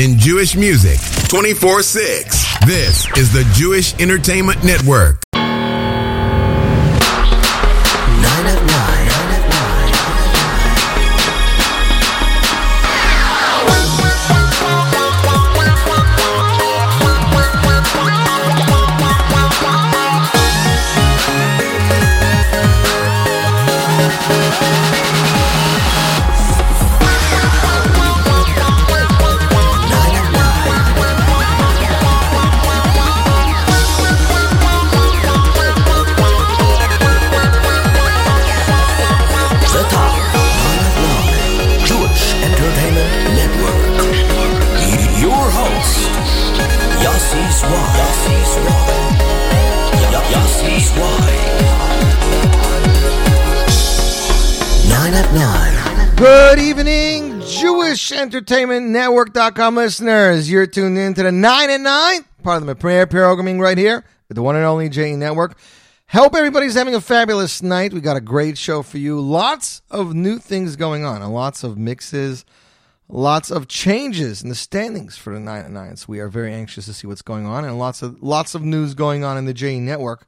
in Jewish music 24 6. This is the Jewish Entertainment Network. Jewish Entertainment Network.com listeners. You're tuned in to the 9 at 9, part of the prayer programming right here at the one and only J Network. Hope everybody's having a fabulous night. We got a great show for you. Lots of new things going on, and lots of mixes, lots of changes in the standings for the 9 at 9. So we are very anxious to see what's going on, and lots of lots of news going on in the J Network.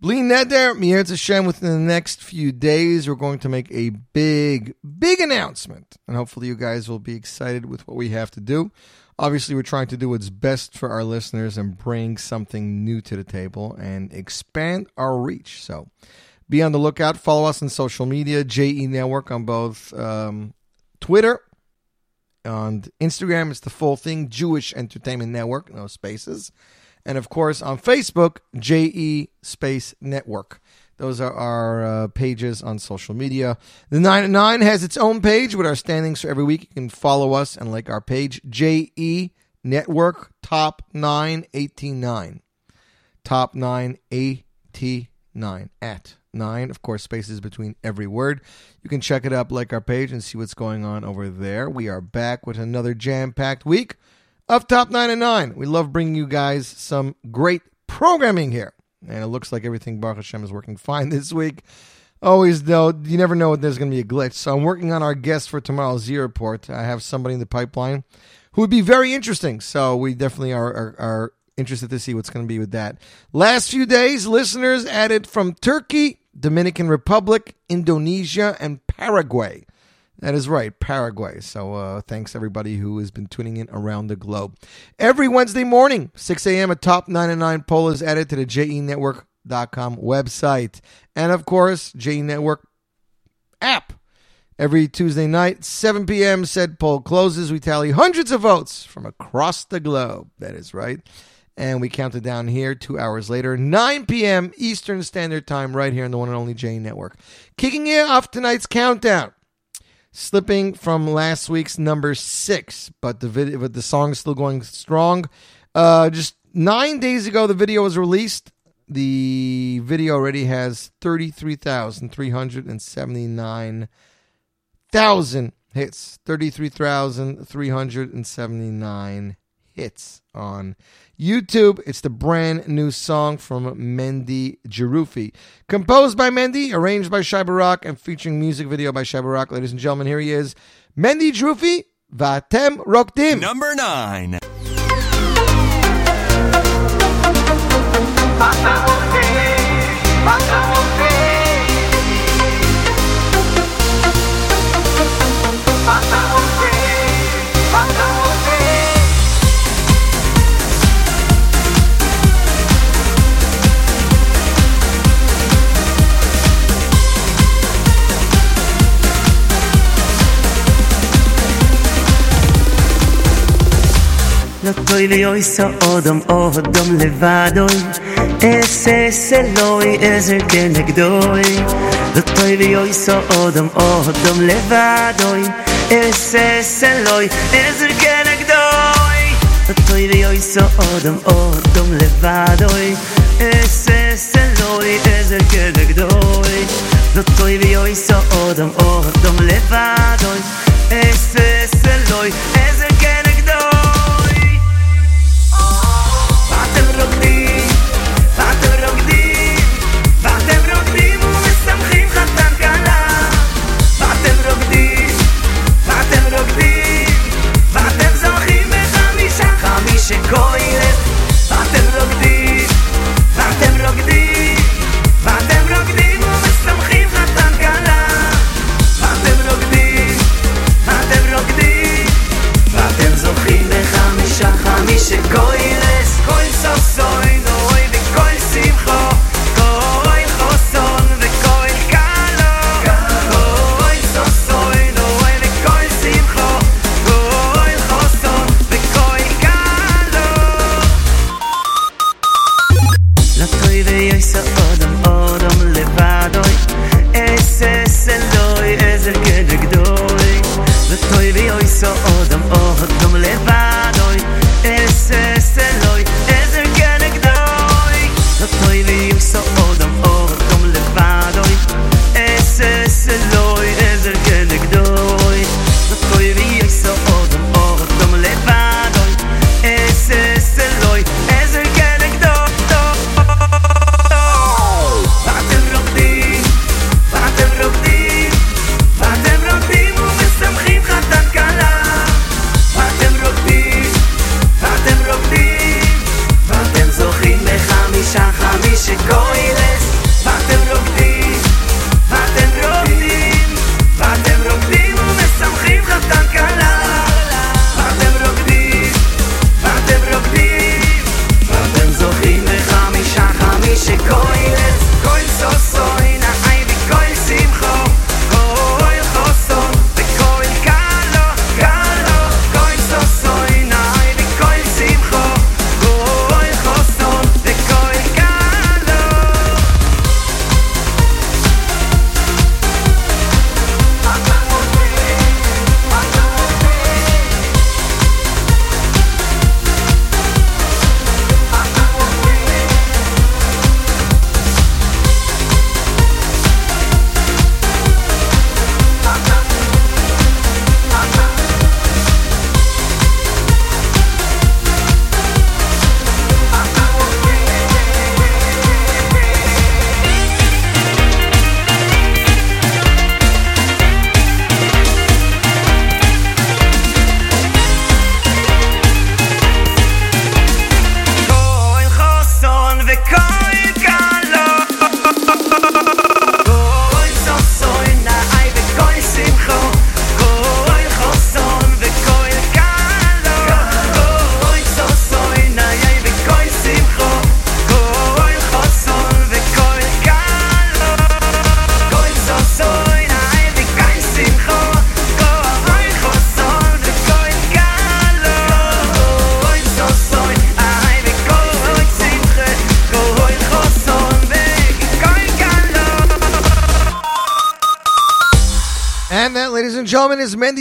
Bli Neder, Mir Hashem, within the next few days, we're going to make a big, big announcement. And hopefully you guys will be excited with what we have to do. Obviously, we're trying to do what's best for our listeners and bring something new to the table and expand our reach. So be on the lookout. Follow us on social media, JE Network on both um, Twitter and Instagram. It's the full thing, Jewish Entertainment Network, no spaces and of course on Facebook, JE Space Network. Those are our uh, pages on social media. The 9 at 9 has its own page with our standings for every week. You can follow us and like our page, JE Network Top 989. Top 989. At 9, of course, spaces between every word. You can check it up, like our page, and see what's going on over there. We are back with another jam packed week of Top 9 and 9. We love bringing you guys some great programming here. And it looks like everything, Baruch Hashem, is working fine this week. Always, though, you never know when there's going to be a glitch. So I'm working on our guest for tomorrow's Z Report. I have somebody in the pipeline who would be very interesting. So we definitely are, are, are interested to see what's going to be with that. Last few days, listeners added from Turkey, Dominican Republic, Indonesia, and Paraguay. That is right, Paraguay. So uh, thanks everybody who has been tuning in around the globe. Every Wednesday morning, 6 a.m., a top 99 poll is added to the JENetwork.com website. And of course, JE Network app. Every Tuesday night, 7 p.m., said poll closes. We tally hundreds of votes from across the globe. That is right. And we count it down here two hours later, 9 p.m. Eastern Standard Time, right here on the one and only JE Network. Kicking it off tonight's countdown slipping from last week's number six, but the video, but the song's still going strong. Uh, just nine days ago, the video was released. The video already has thirty-three thousand three hundred and seventy-nine thousand hits. Thirty-three thousand three hundred and seventy-nine hits on YouTube. It's the brand new song from Mendy Jerufi. Composed by Mendy, arranged by Shai Barak, and featuring music video by Shai Barak. Ladies and gentlemen, here he is. Mendy Jerufi, Vatem Rokdim. Number 9. לא טוי לי אוי סו אודום אודום לבדוי אס אס אלוהי עזר כנגדוי לא טוי לי אוי סו אודום אודום לבדוי אס אס אלוהי עזר כנגדוי לא טוי לי אוי סו אודום אודום לבדוי אס אס אלוהי עזר כנגדוי לא טוי לי אוי סו אודום אודום לבדוי אס אס אלוהי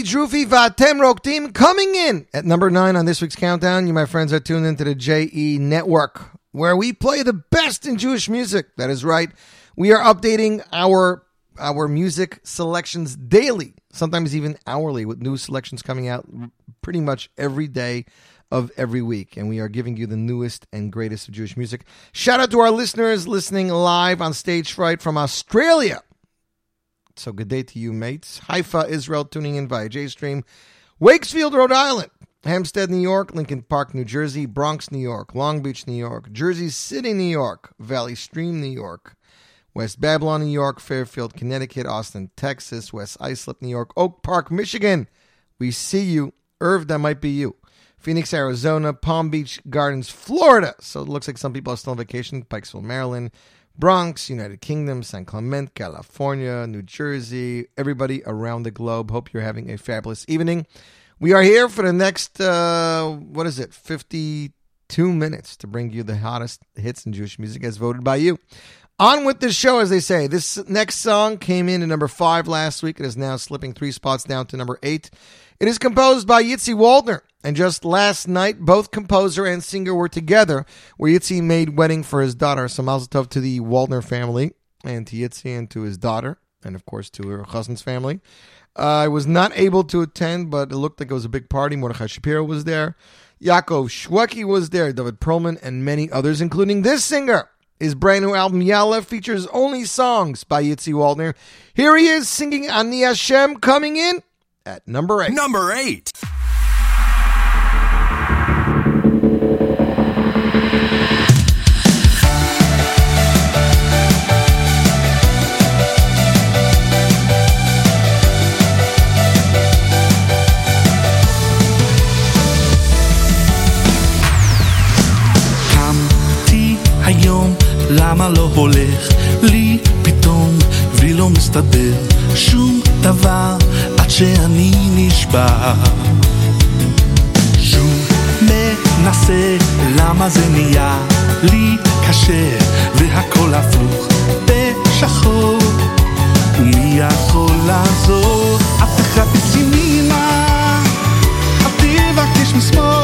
Drufi Vatem Rokdim coming in at number nine on this week's countdown. You, my friends, are tuned into the JE Network, where we play the best in Jewish music. That is right. We are updating our our music selections daily, sometimes even hourly, with new selections coming out pretty much every day of every week. And we are giving you the newest and greatest of Jewish music. Shout out to our listeners listening live on Stage Fright from Australia. So good day to you, mates. Haifa, Israel, tuning in via JStream. Wakefield, Rhode Island. Hampstead, New York, Lincoln Park, New Jersey, Bronx, New York, Long Beach, New York, Jersey City, New York, Valley Stream, New York, West Babylon, New York, Fairfield, Connecticut, Austin, Texas, West Islip, New York, Oak Park, Michigan. We see you. Irv, that might be you. Phoenix, Arizona, Palm Beach Gardens, Florida. So it looks like some people are still on vacation. Pikesville, Maryland, Bronx, United Kingdom, San Clemente, California, New Jersey, everybody around the globe. Hope you're having a fabulous evening. We are here for the next, uh, what is it, 52 minutes to bring you the hottest hits in Jewish music as voted by you. On with the show, as they say. This next song came in at number five last week. It is now slipping three spots down to number eight. It is composed by Yitzi Waldner. And just last night, both composer and singer were together, where Yitzi made wedding for his daughter. So mazel tov to the Waldner family, and to Yitzi and to his daughter, and of course to her husband's family. Uh, I was not able to attend, but it looked like it was a big party. Mordechai Shapiro was there. Yaakov Shwekey was there, David Perlman, and many others, including this singer. His brand new album Yalla features only songs by Yitzi Waldner. Here he is singing Ani Hashem, coming in at number eight. Number eight. הולך לי פתאום ולא מסתדר שום דבר עד שאני נשבע. שוב מנסה, למה זה נהיה לי קשה והכל הפוך בשחור. מי יכול לעזור? אף אחד בסימינה אל תבקש משמאל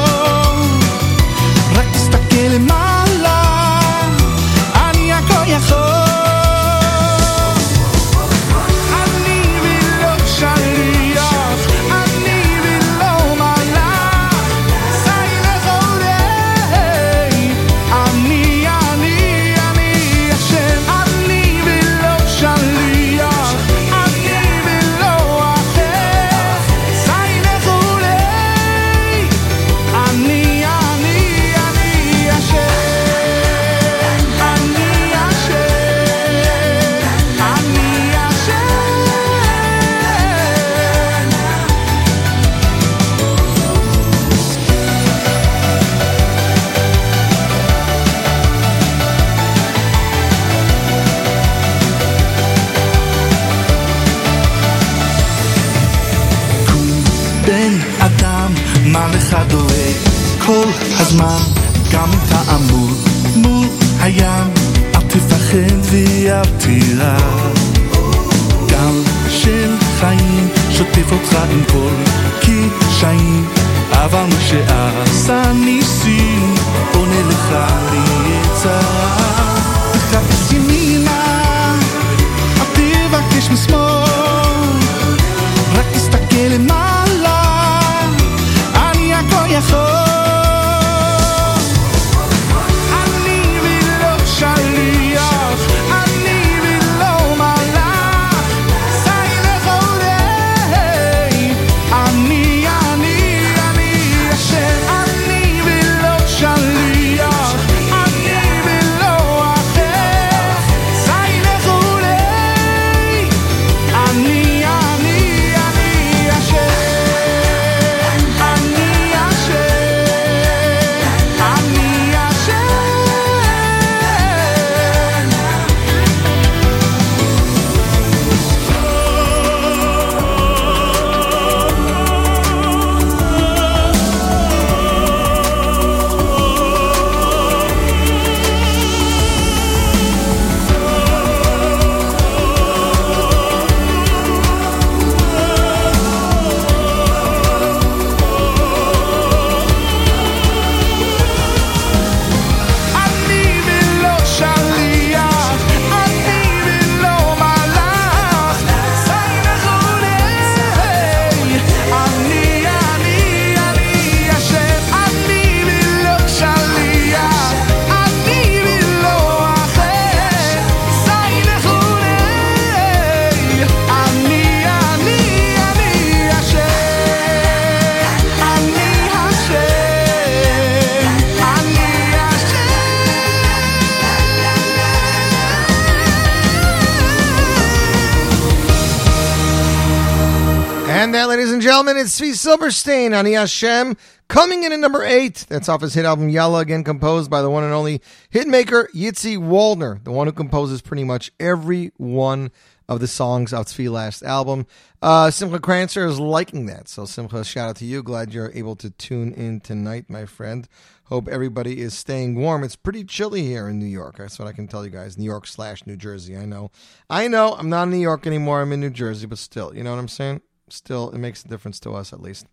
Tzvi Silberstein, Ani Hashem, coming in at number eight. That's off his hit album Yalla, again composed by the one and only hitmaker Yitzi Waldner, the one who composes pretty much every one of the songs off Tzvi last album. Uh, Simcha Kranzer is liking that. So, Simcha, shout out to you. Glad you're able to tune in tonight, my friend. Hope everybody is staying warm. It's pretty chilly here in New York. That's what I can tell you guys. New York slash New Jersey. I know. I know. I'm not in New York anymore. I'm in New Jersey, but still, you know what I'm saying? Still, it makes a difference to us at least.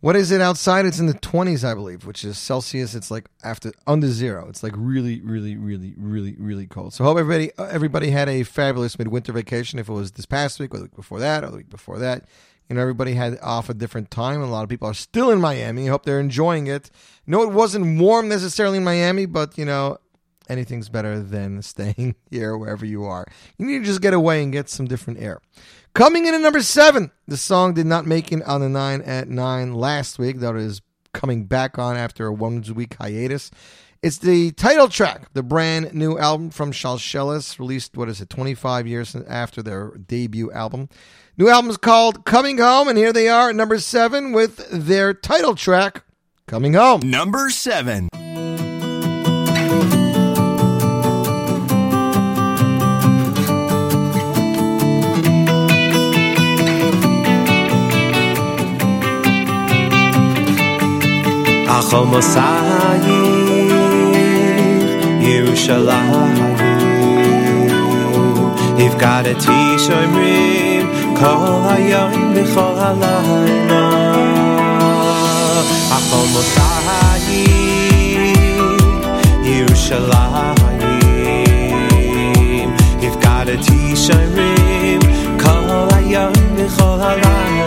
What is it outside? It's in the 20s, I believe, which is Celsius. It's like after under zero. It's like really, really, really, really, really cold. So hope everybody uh, everybody had a fabulous midwinter vacation. If it was this past week or the week before that or the week before that, you know everybody had off a different time. A lot of people are still in Miami. I hope they're enjoying it. No, it wasn't warm necessarily in Miami, but you know anything's better than staying here wherever you are. You need to just get away and get some different air. Coming in at number seven, the song did not make it on the nine at nine last week, it is coming back on after a one week hiatus. It's the title track, the brand new album from Shalsheles, released, what is it, 25 years after their debut album. New album is called Coming Home, and here they are at number seven with their title track, Coming Home. Number seven. Achomosai Yerushalayim. Ifgadati Shomrim Kol Hayom B'chol Halayla Achomosai Yerushalayim. Ifgadati Shomrim Kol Hayom B'chol Halayla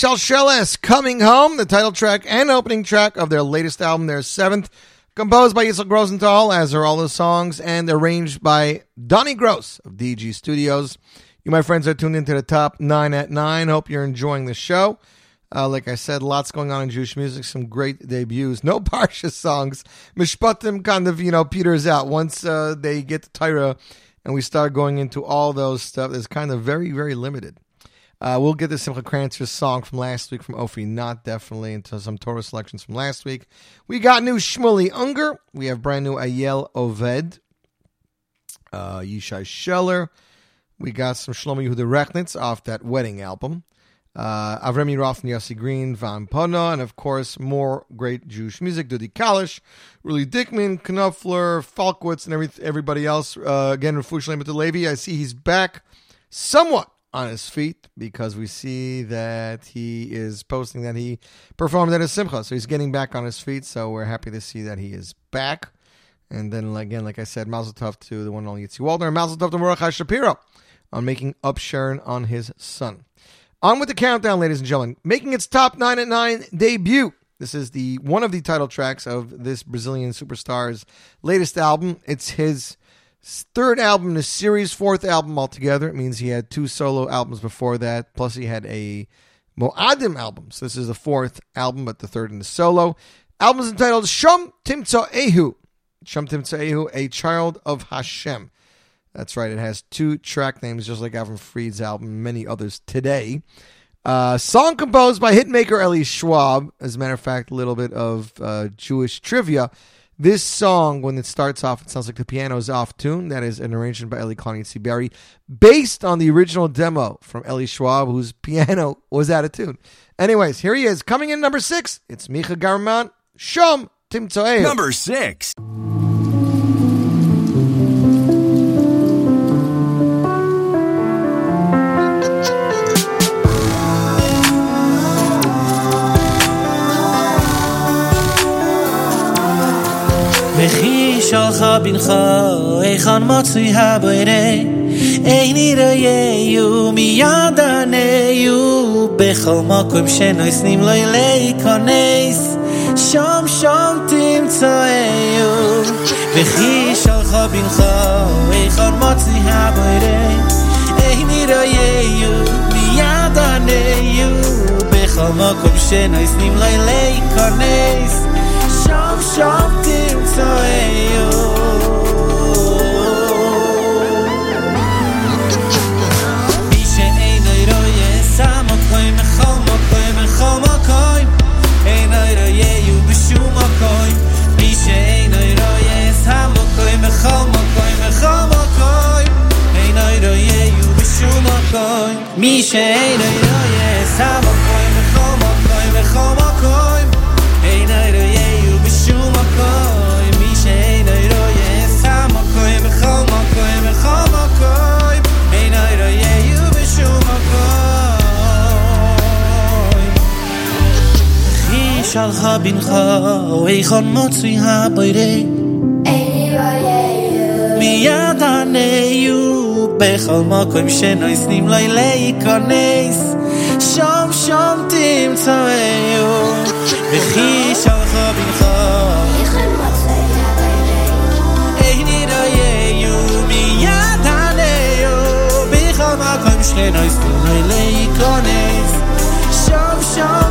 is Shalsheles, Coming Home, the title track and opening track of their latest album, their seventh, composed by Yitzhak Rosenthal, as are all the songs, and arranged by Donnie Gross of DG Studios. You, my friends, are tuned into the top nine at nine. Hope you're enjoying the show. Uh, like I said, lots going on in Jewish music, some great debuts. No Parsha songs. Mishpatim kind of, you know, peters out. Once uh, they get to Tyra and we start going into all those stuff, it's kind of very, very limited. Uh, we'll get the Simcha Kranzer's song from last week from Ofi, not definitely, into some Torah selections from last week. We got new Shmuley Unger. We have brand new Ayel Oved, uh, Yishai Scheller. We got some Shlomo Yehuda Rechnitz off that wedding album. Uh, Avremi Roth and Yossi Green, Van Pona, and of course, more great Jewish music. Dudi Kalish, Ruli Dickman, Knopfler, Falkowitz, and every, everybody else. Uh, again, Rafush Levi. I see he's back somewhat on his feet because we see that he is posting that he performed at a simcha, so he's getting back on his feet. So we're happy to see that he is back. And then again, like I said, Mazel Tov to the one and only Yitzi Waldner, and Mazel Tov to Mordechai Shapiro on making upsherin on his son. On with the countdown, ladies and gentlemen, making its top nine at nine debut. This is the one of the title tracks of this Brazilian superstar's latest album. It's his third album in the series, fourth album altogether. It means he had two solo albums before that, plus he had a Moadim album. So this is the fourth album, but the third in the solo. Album is entitled Shom Timtza Ehu. Shom Timtza Ehu, A Child of Hashem. That's right, it has two track names, just like Avram Fried's album, many others today. Uh, song composed by hitmaker Eli Schwab. As a matter of fact, a little bit of uh, Jewish trivia. This song, when it starts off, it sounds like the piano is off tune. That is an arrangement by Eli Connie Berry, based on the original demo from Eli Schwab, whose piano was out of tune. Anyways, here he is, coming in number six. It's Micha Gamerman, Shom Timtzoe. Number six. וכי שלחה בנך, היכן מצוי הבוירה? אין יראיהו מיד עניהו, בכל מקום שנוסנים לו להיכנס, שם שם תמצאהו. וכי שלחה בנך, היכן מצוי הבוירה? אין יראיהו מיד עניהו, בכל מקום שנוסנים לו להיכנס, שם שם שלחה בנך היכון מוצוי הבוירה מיד עניהו בכל מקום שנוסנים לו להיכנס שם שם תמצאהו וכי שלחה בנך אין יראיהו מיד עניהו בכל מקום שנוסנים לו להיכנס שם שם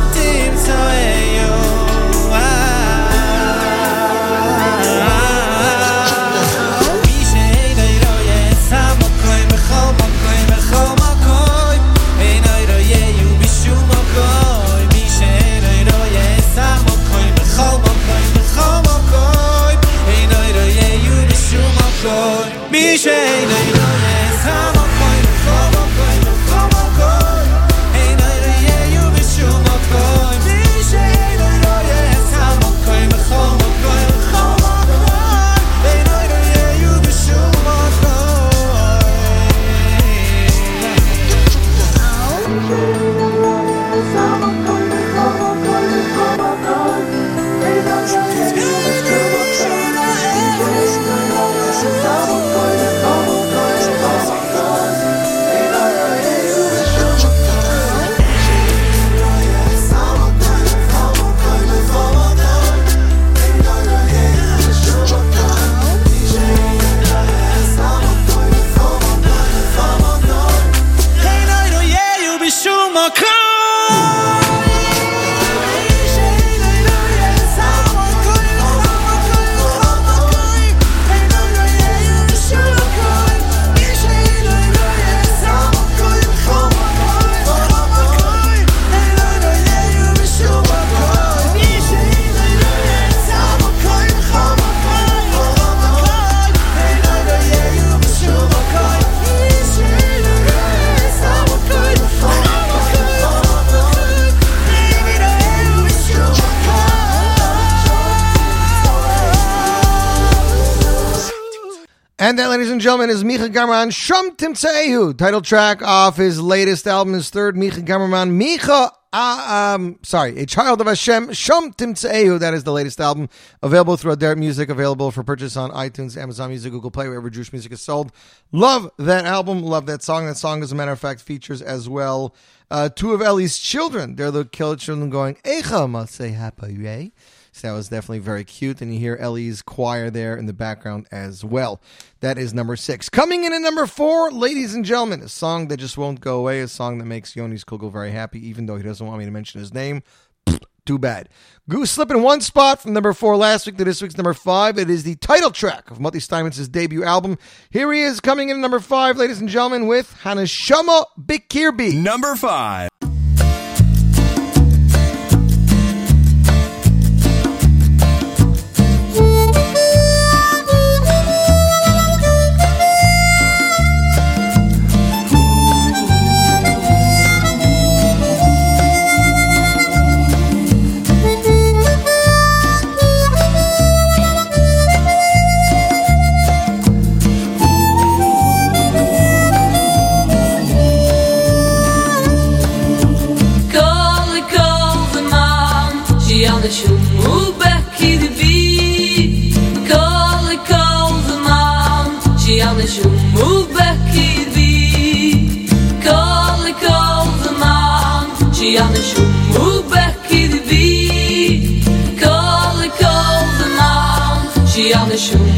Gamerman Shum Timtzehu, title track off his latest album, his third Micha Gamerman Micha. Uh, um, sorry, a child of Hashem, Shum Timtzehu. That is the latest album available through Aderet Music, available for purchase on iTunes, Amazon Music, Google Play, wherever Jewish music is sold. Love that album, love that song. That song, as a matter of fact, features as well uh, two of Ellie's children. They're the children going, Echa Maseh Hapaye. So that was definitely very cute. And you hear Ellie's choir there in the background as well. That is number six. Coming in at number four, ladies and gentlemen, a song that just won't go away, a song that makes Yonis Kugel very happy, even though he doesn't want me to mention his name. Too bad. Goose slipping one spot from number four last week to this week's number five. It is the title track of Mati Steinmetz's debut album. Here he is coming in at number five, ladies and gentlemen, with Hanashama Bikirbi. Number five. The shumu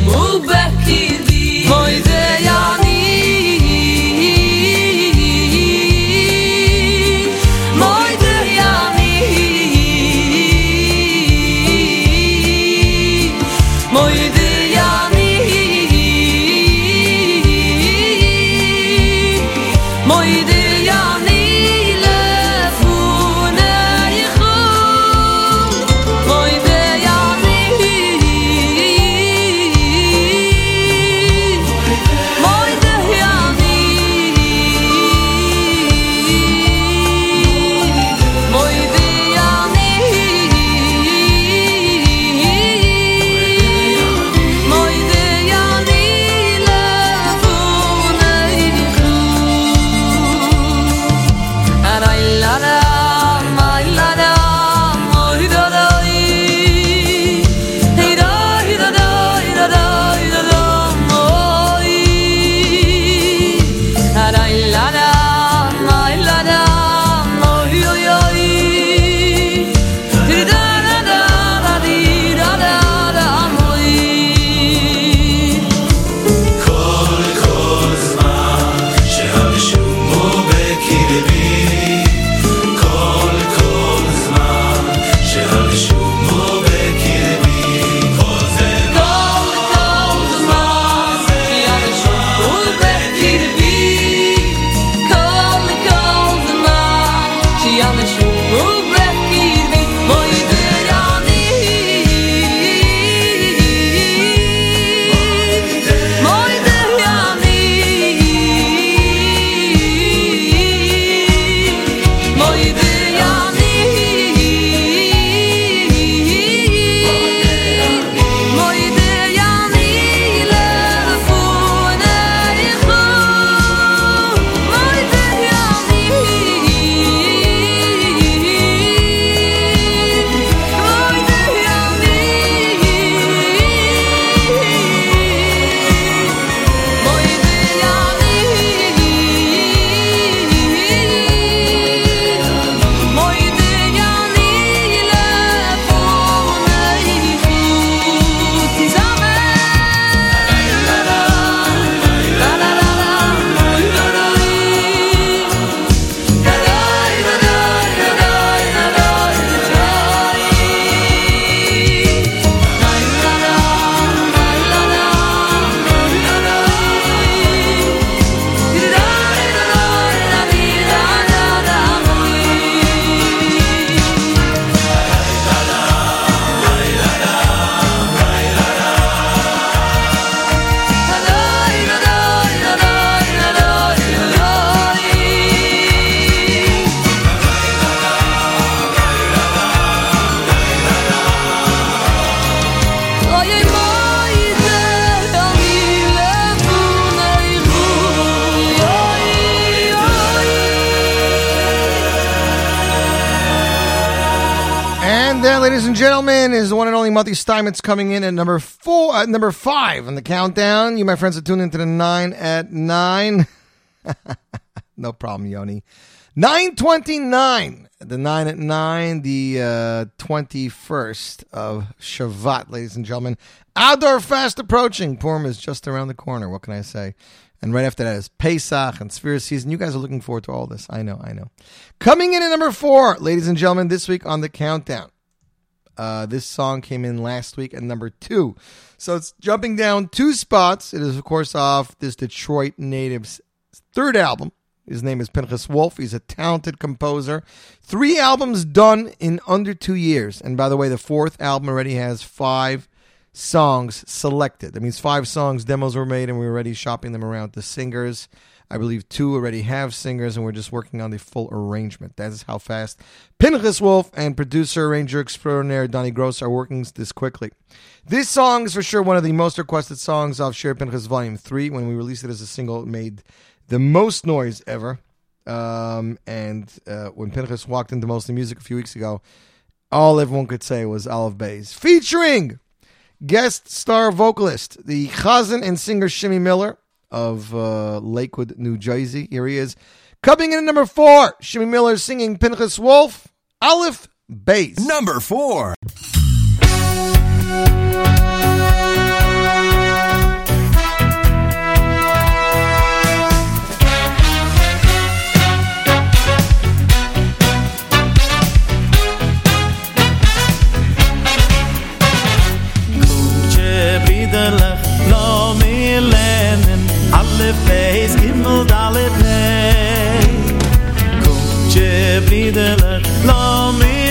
is the one and only Mati Steinmetz coming in at number four, uh, number five on the countdown. You, my friends, are tuned into the nine at nine. no problem, Yoni. Nine twenty-nine. The nine at nine, the twenty-first of Shavat, ladies and gentlemen. Adar fast approaching. Purim is just around the corner. What can I say? And right after that is Pesach and Sefirah season. You guys are looking forward to all this. I know, I know. Coming in at number four, ladies and gentlemen, this week on the countdown. Uh, this song came in last week at number two. So it's jumping down two spots. It is, of course, off this Detroit native's third album. His name is Pinchas Wolf. He's a talented composer. Three albums done in under two years. And by the way, the fourth album already has five songs selected. That means five songs, demos were made, and we're already shopping them around to singers. I believe two already have singers, and we're just working on the full arrangement. That is how fast Pinchas Wolf and producer, arranger extraordinaire Donnie Gross are working this quickly. This song is for sure one of the most requested songs of Shir Pinchas Volume 3. When we released it as a single, it made the most noise ever. Um, and uh, when Pinchas walked into Mostly Music a few weeks ago, all everyone could say was Aleph Beis. Featuring guest star vocalist, the Chazan and singer Shimmy Miller of uh, Lakewood, New Jersey. Here he is. Coming in at number four, Shimmy Miller singing Pinchas Wolf, Aleph Beis. Number four. Alle feis gimmel dalle pei. Kumche bridelach, lo mi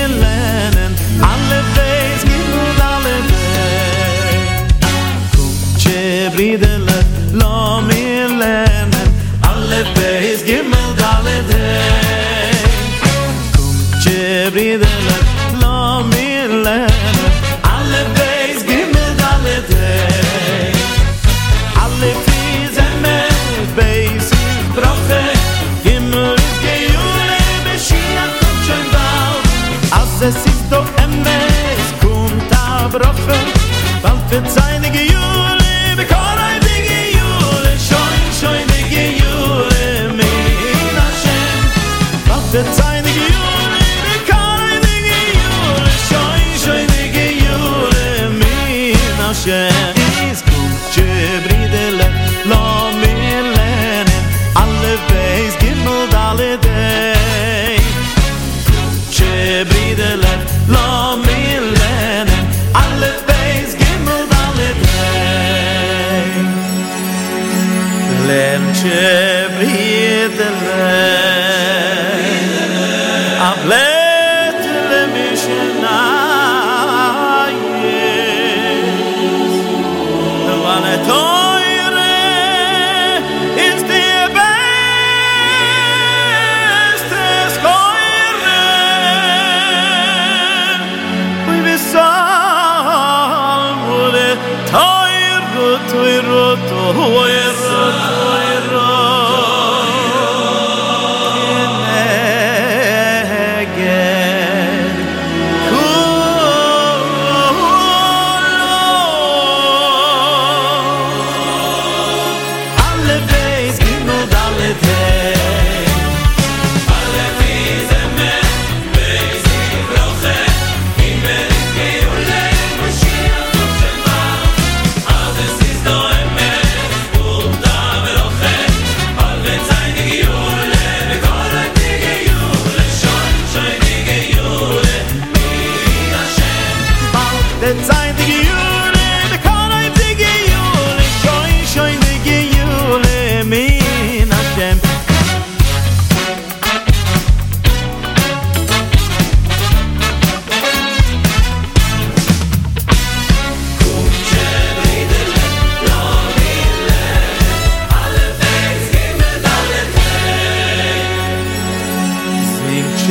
Bald wird seine gejule Bekorai die gejule Schoin, schoin die gejule Min Hashem. Bald wird seine gejule Bekorai die gejule Schoin, schoin die gejule Min Hashem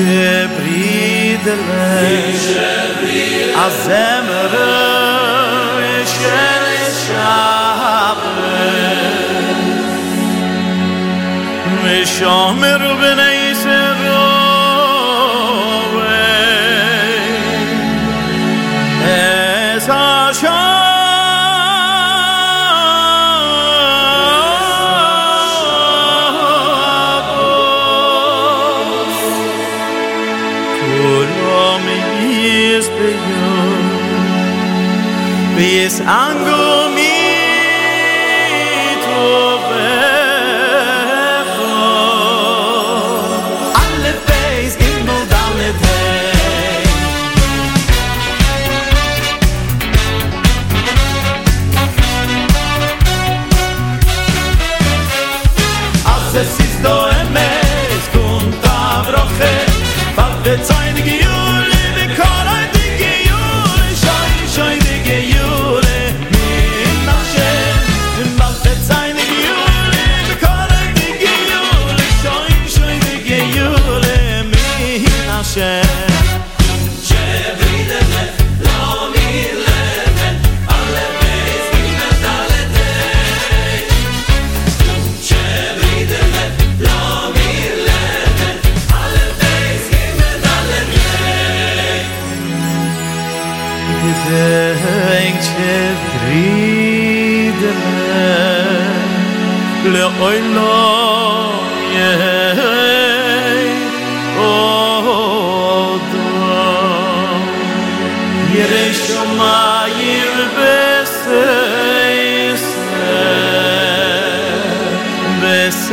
שברידלה ביידער איז שיין שאַפען מיר שאָמער may you be blessed blessed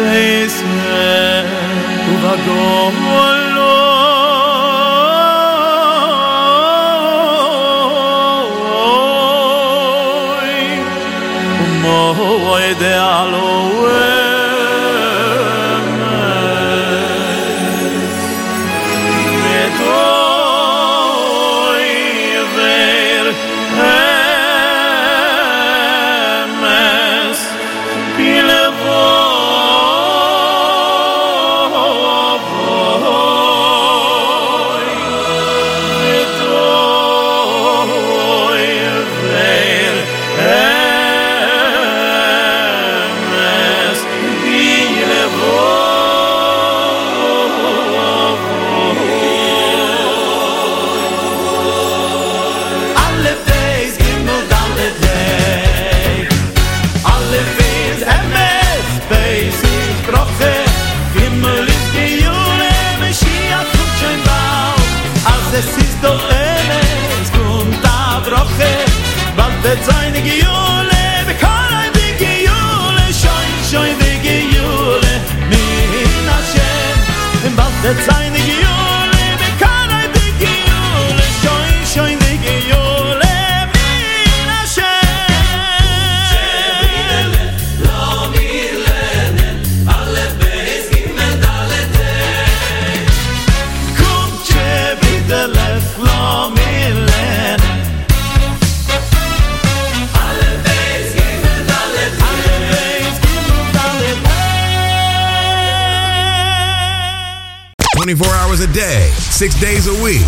24 hours a day, six days a week.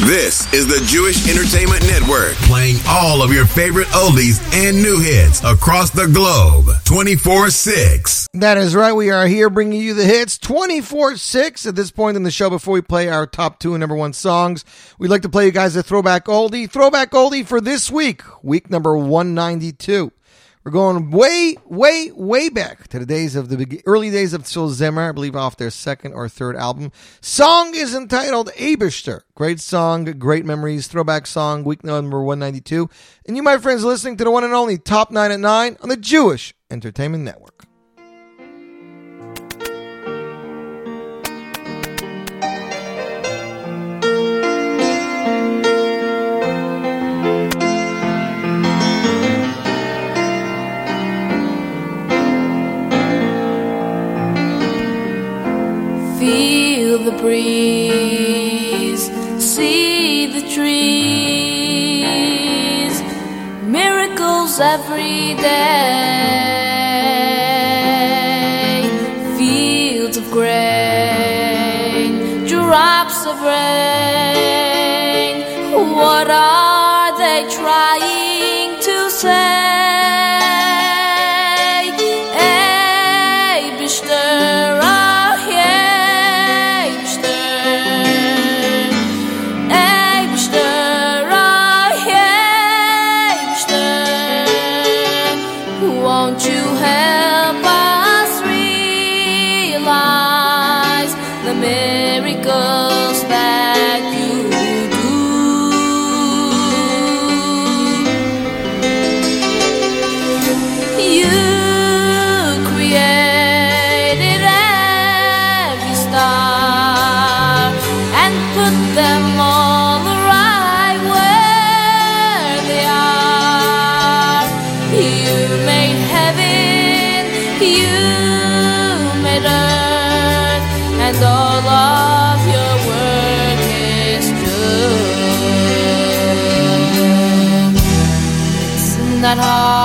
This is the Jewish Entertainment Network, playing all of your favorite oldies and new hits across the globe 24 6. That is right. We are here bringing you the hits 24 6 at this point in the show. Before we play our top two and number one songs, we'd like to play you guys a throwback oldie. Throwback oldie for this week, week number 192. We're going way, way, way back to the days of the early days of Tzil Zimmer, I believe off their second or third album. Song is entitled Abishter. Great song, great memories, throwback song, week number 192. And you, my friends, listening to the one and only Top 9 at 9 on the Jewish Entertainment Network. Feel the breeze, see the trees, miracles every day. Fields of grain, drops of rain. help us. It's not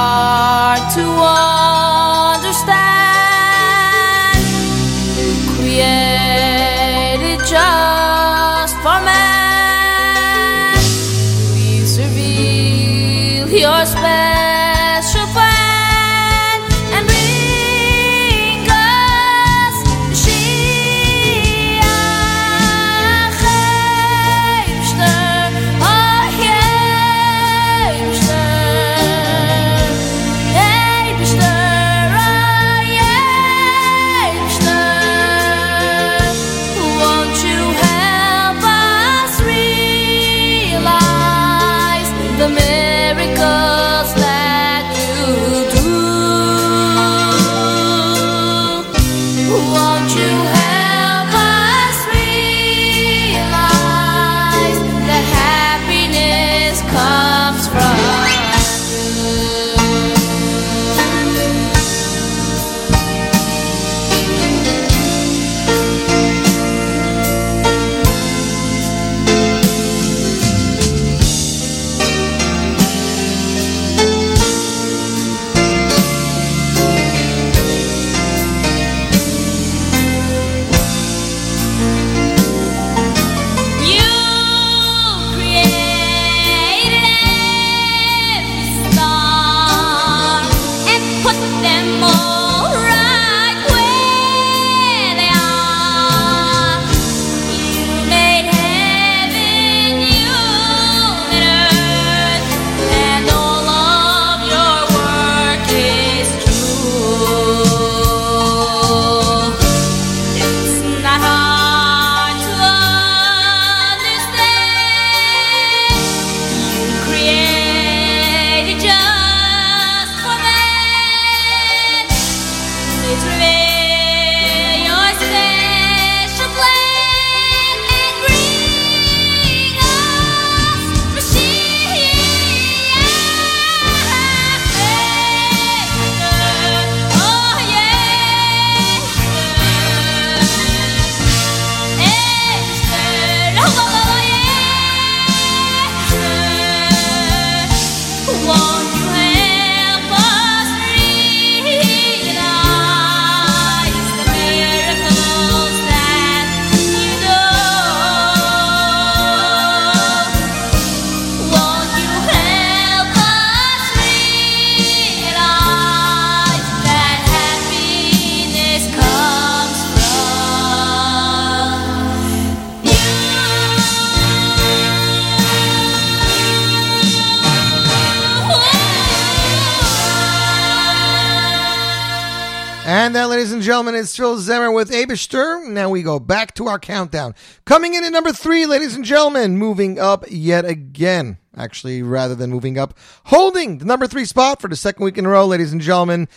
And that, ladies and gentlemen, is Phil Zemmer with Abishter. Now we go back to our countdown. Coming in at number three, ladies and gentlemen, moving up yet again. Actually, rather than moving up, holding the number three spot for the second week in a row, ladies and gentlemen.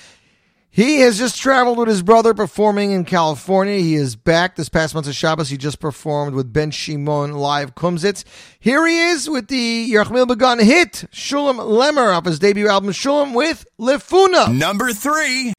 He has just traveled with his brother performing in California. He is back this past month of Shabbos. He just performed with Ben Shimon live Kumsitz. Here he is with the Yerachmiel Begun hit, Shulem Lemmer, off his debut album Shulem with Lefuna. Number three.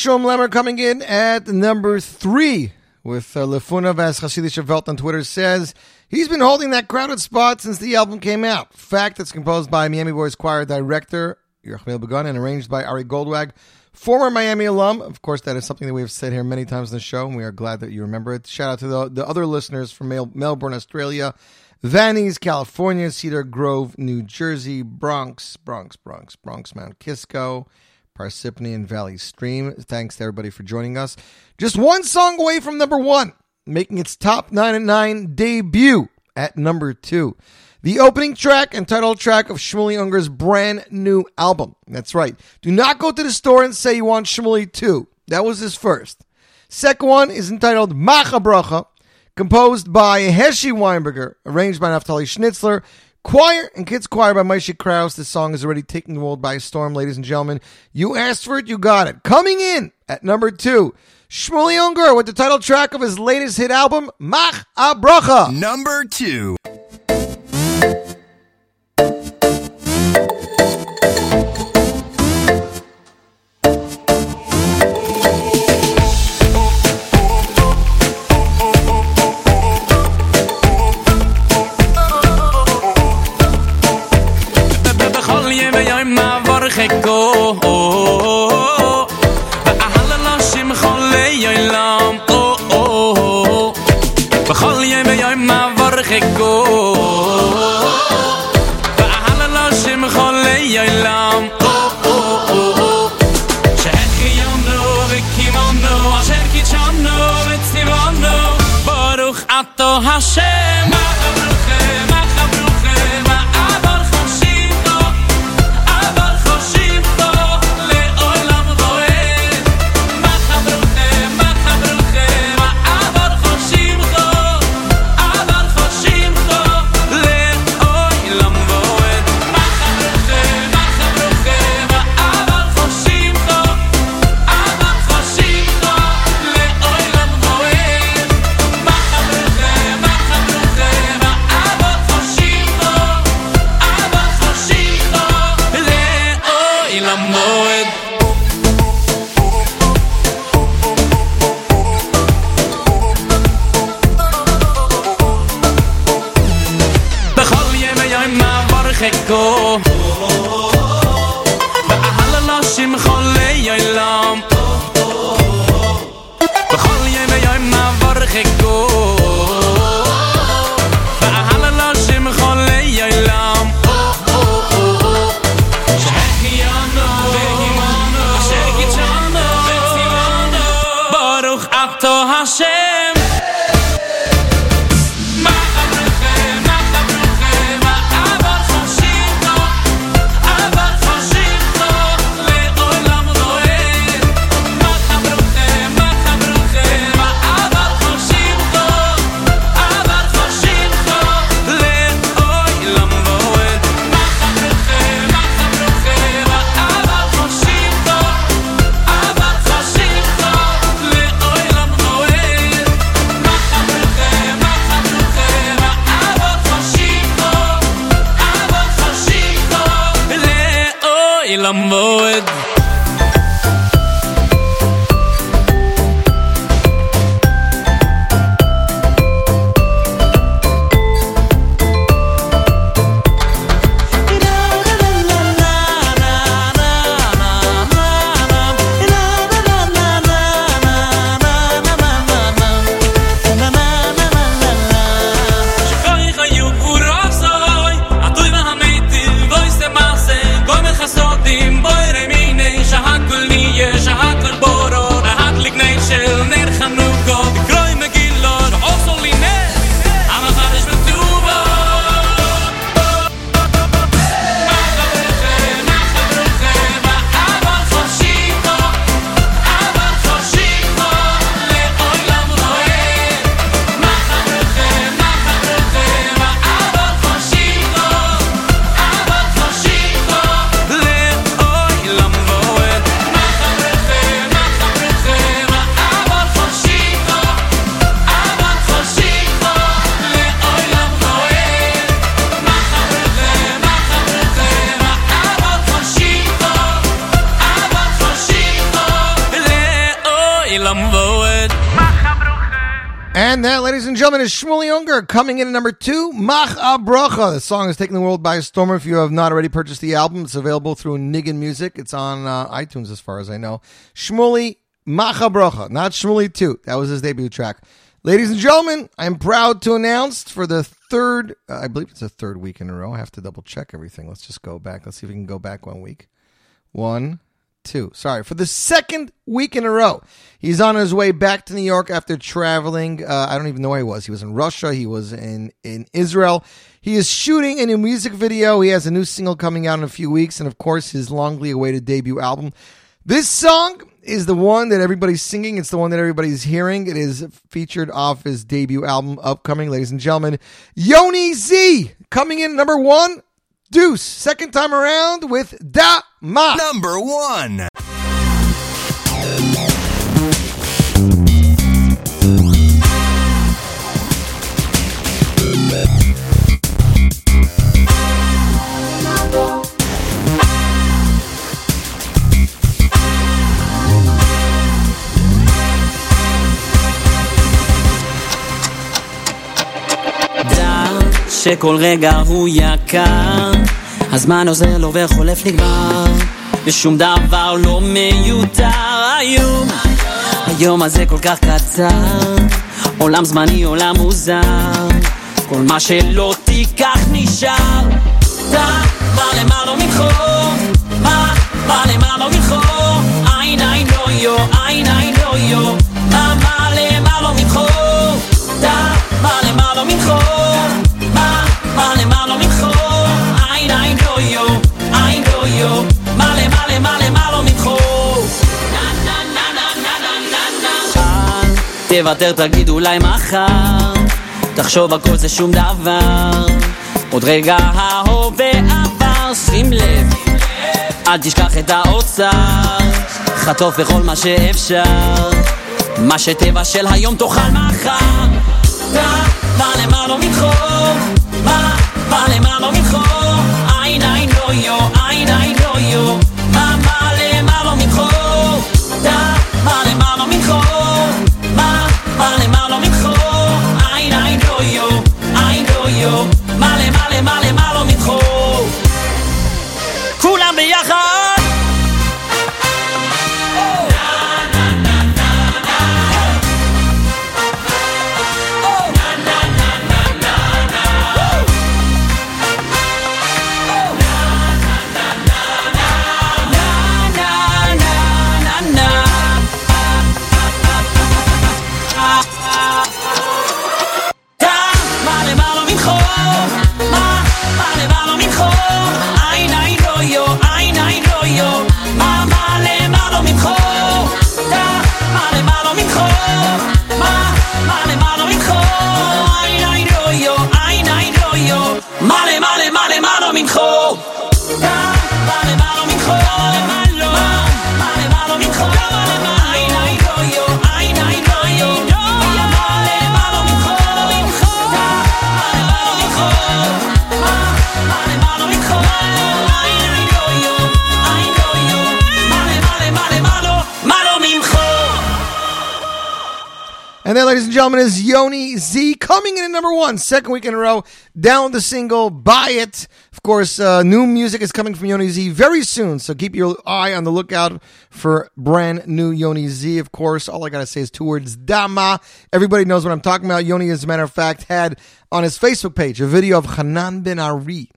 Shulem Lemmer coming in at number three with uh, Lefunav, as Hasidic Welt on Twitter says. He's been holding that crowded spot since the album came out. Fact that's composed by Miami Boys Choir director Yerachmiel Begun and arranged by Ari Goldwag, former Miami alum. Of course, that is something that we have said here many times in the show, and we are glad that you remember it. Shout out to the, the other listeners from Mel- Melbourne, Australia, Van Nuys, California, Cedar Grove, New Jersey, Bronx, Bronx, Bronx, Bronx, Mount Kisco, Parsippany, Valley Stream. Thanks to everybody for joining us. Just one song away from number one, making its top nine and nine debut at number two. The opening track and title track of Shmuley Unger's brand new album. That's right. Do not go to the store and say you want Shmuley 2. That was his first. Second one is entitled Mach A Bracha, composed by Heshi Weinberger, arranged by Naftali Schnitzler, choir and kids choir by Moshe Kraus. This song is already taking the world by storm, ladies and gentlemen. You asked for it, you got it. Coming in at number two, Shmuley Unger with the title track of his latest hit album, Mach A Bracha. Number two. Marcher and is Shmuley Unger coming in at number two, Mach A Bracha. The song is taking the world by storm. If you have not already purchased the album, it's available through Nigun Music. It's on uh, iTunes, as far as I know. Shmuley Mach A Bracha, not Shmuley 2. That was his debut track. Ladies and gentlemen, I'm proud to announce for the third, uh, I believe it's the third week in a row. I have to double check everything. Let's just go back. Let's see if we can go back one week. One, Sorry, for the second week in a row. He's on his way back to New York after traveling. Uh, I don't even know where he was. He was in Russia. He was in, in Israel. He is shooting a new music video. He has a new single coming out in a few weeks. And of course, his longly awaited debut album. This song is the one that everybody's singing. It's the one that everybody's hearing. It is featured off his debut album, upcoming, ladies and gentlemen. Yoni Z coming in number one. Deuce, second time around with Da Number one. דע שכל רגע הוא יקר הזמן עוזר לו וחולף נגמר ושום דבר לא מיותר. היום היום הזה כל כך קצר. עולם זמני עולם מוזר. כל מה שלא תיקח נשאר. דע מה למעלה ממחור? מה מה למעלה ממחור? עין עין לא יו עין עין לא יו. מה מה למעלה ממחור? דע מה למעלה ממחור? מה מה למעלה ממחור? עין עין לא יו עין לא יו תוותר תגיד אולי מחר. תחשוב הכל זה שום דבר. עוד רגע ההווה עבר שים לב אל תשכח את האוצר. חטוף בכל מה שאפשר. מה שטבע של היום תאכל מחר. דע מה למעלה ממחור מה מה למעלה ממחור עין עין לא יו עין עין לא יו מה מה למעלה ממחור דע מה למעלה ממחור מה male, malo ממחו, אין, אין, לא יו, אין, לא יו, מלא, מלא, מלא, מלא ממחו. כולם ביחד! עין לא יו, עין עין לא יו מה מה למעלה ממחור? דע, מה למעלה ממחור? מה מה למעלה ממחור? עין עין לא יו, עין לא יו מה למעלה מה למעלה מה לא ממחור? And that, ladies and gentlemen, is Yoni Z coming in at number one, second week in a row. Down the single, buy it. of course, uh, new music is coming from Yoni Z very soon, so keep your eye on the lookout for brand new Yoni Z. Of course, all I gotta say is two words, Dama. Everybody knows what I'm talking about. Yoni, as a matter of fact, had on his Facebook page a video of Hanan Ben Ari,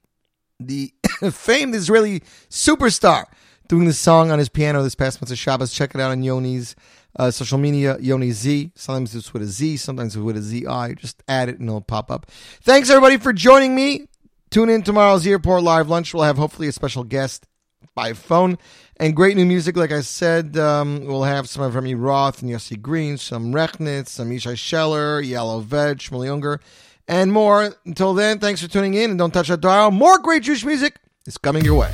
the famed Israeli superstar, doing the song on his piano this past month of Shabbos. Check it out on Yoni's uh, social media, Yoni Z. Sometimes it's with a Z, sometimes it's with a ZI. Just add it and it'll pop up. Thanks everybody for joining me. Tune in tomorrow's airport Live Lunch. We'll have hopefully a special guest by phone and great new music. Like I said, um, we'll have some of Remy Roth and Yossi Green, some Rechnitz, some Yishai Scheller, Yellow Veg, Shmuley Unger, and more. Until then, thanks for tuning in and don't touch that dial. More great Jewish music is coming your way.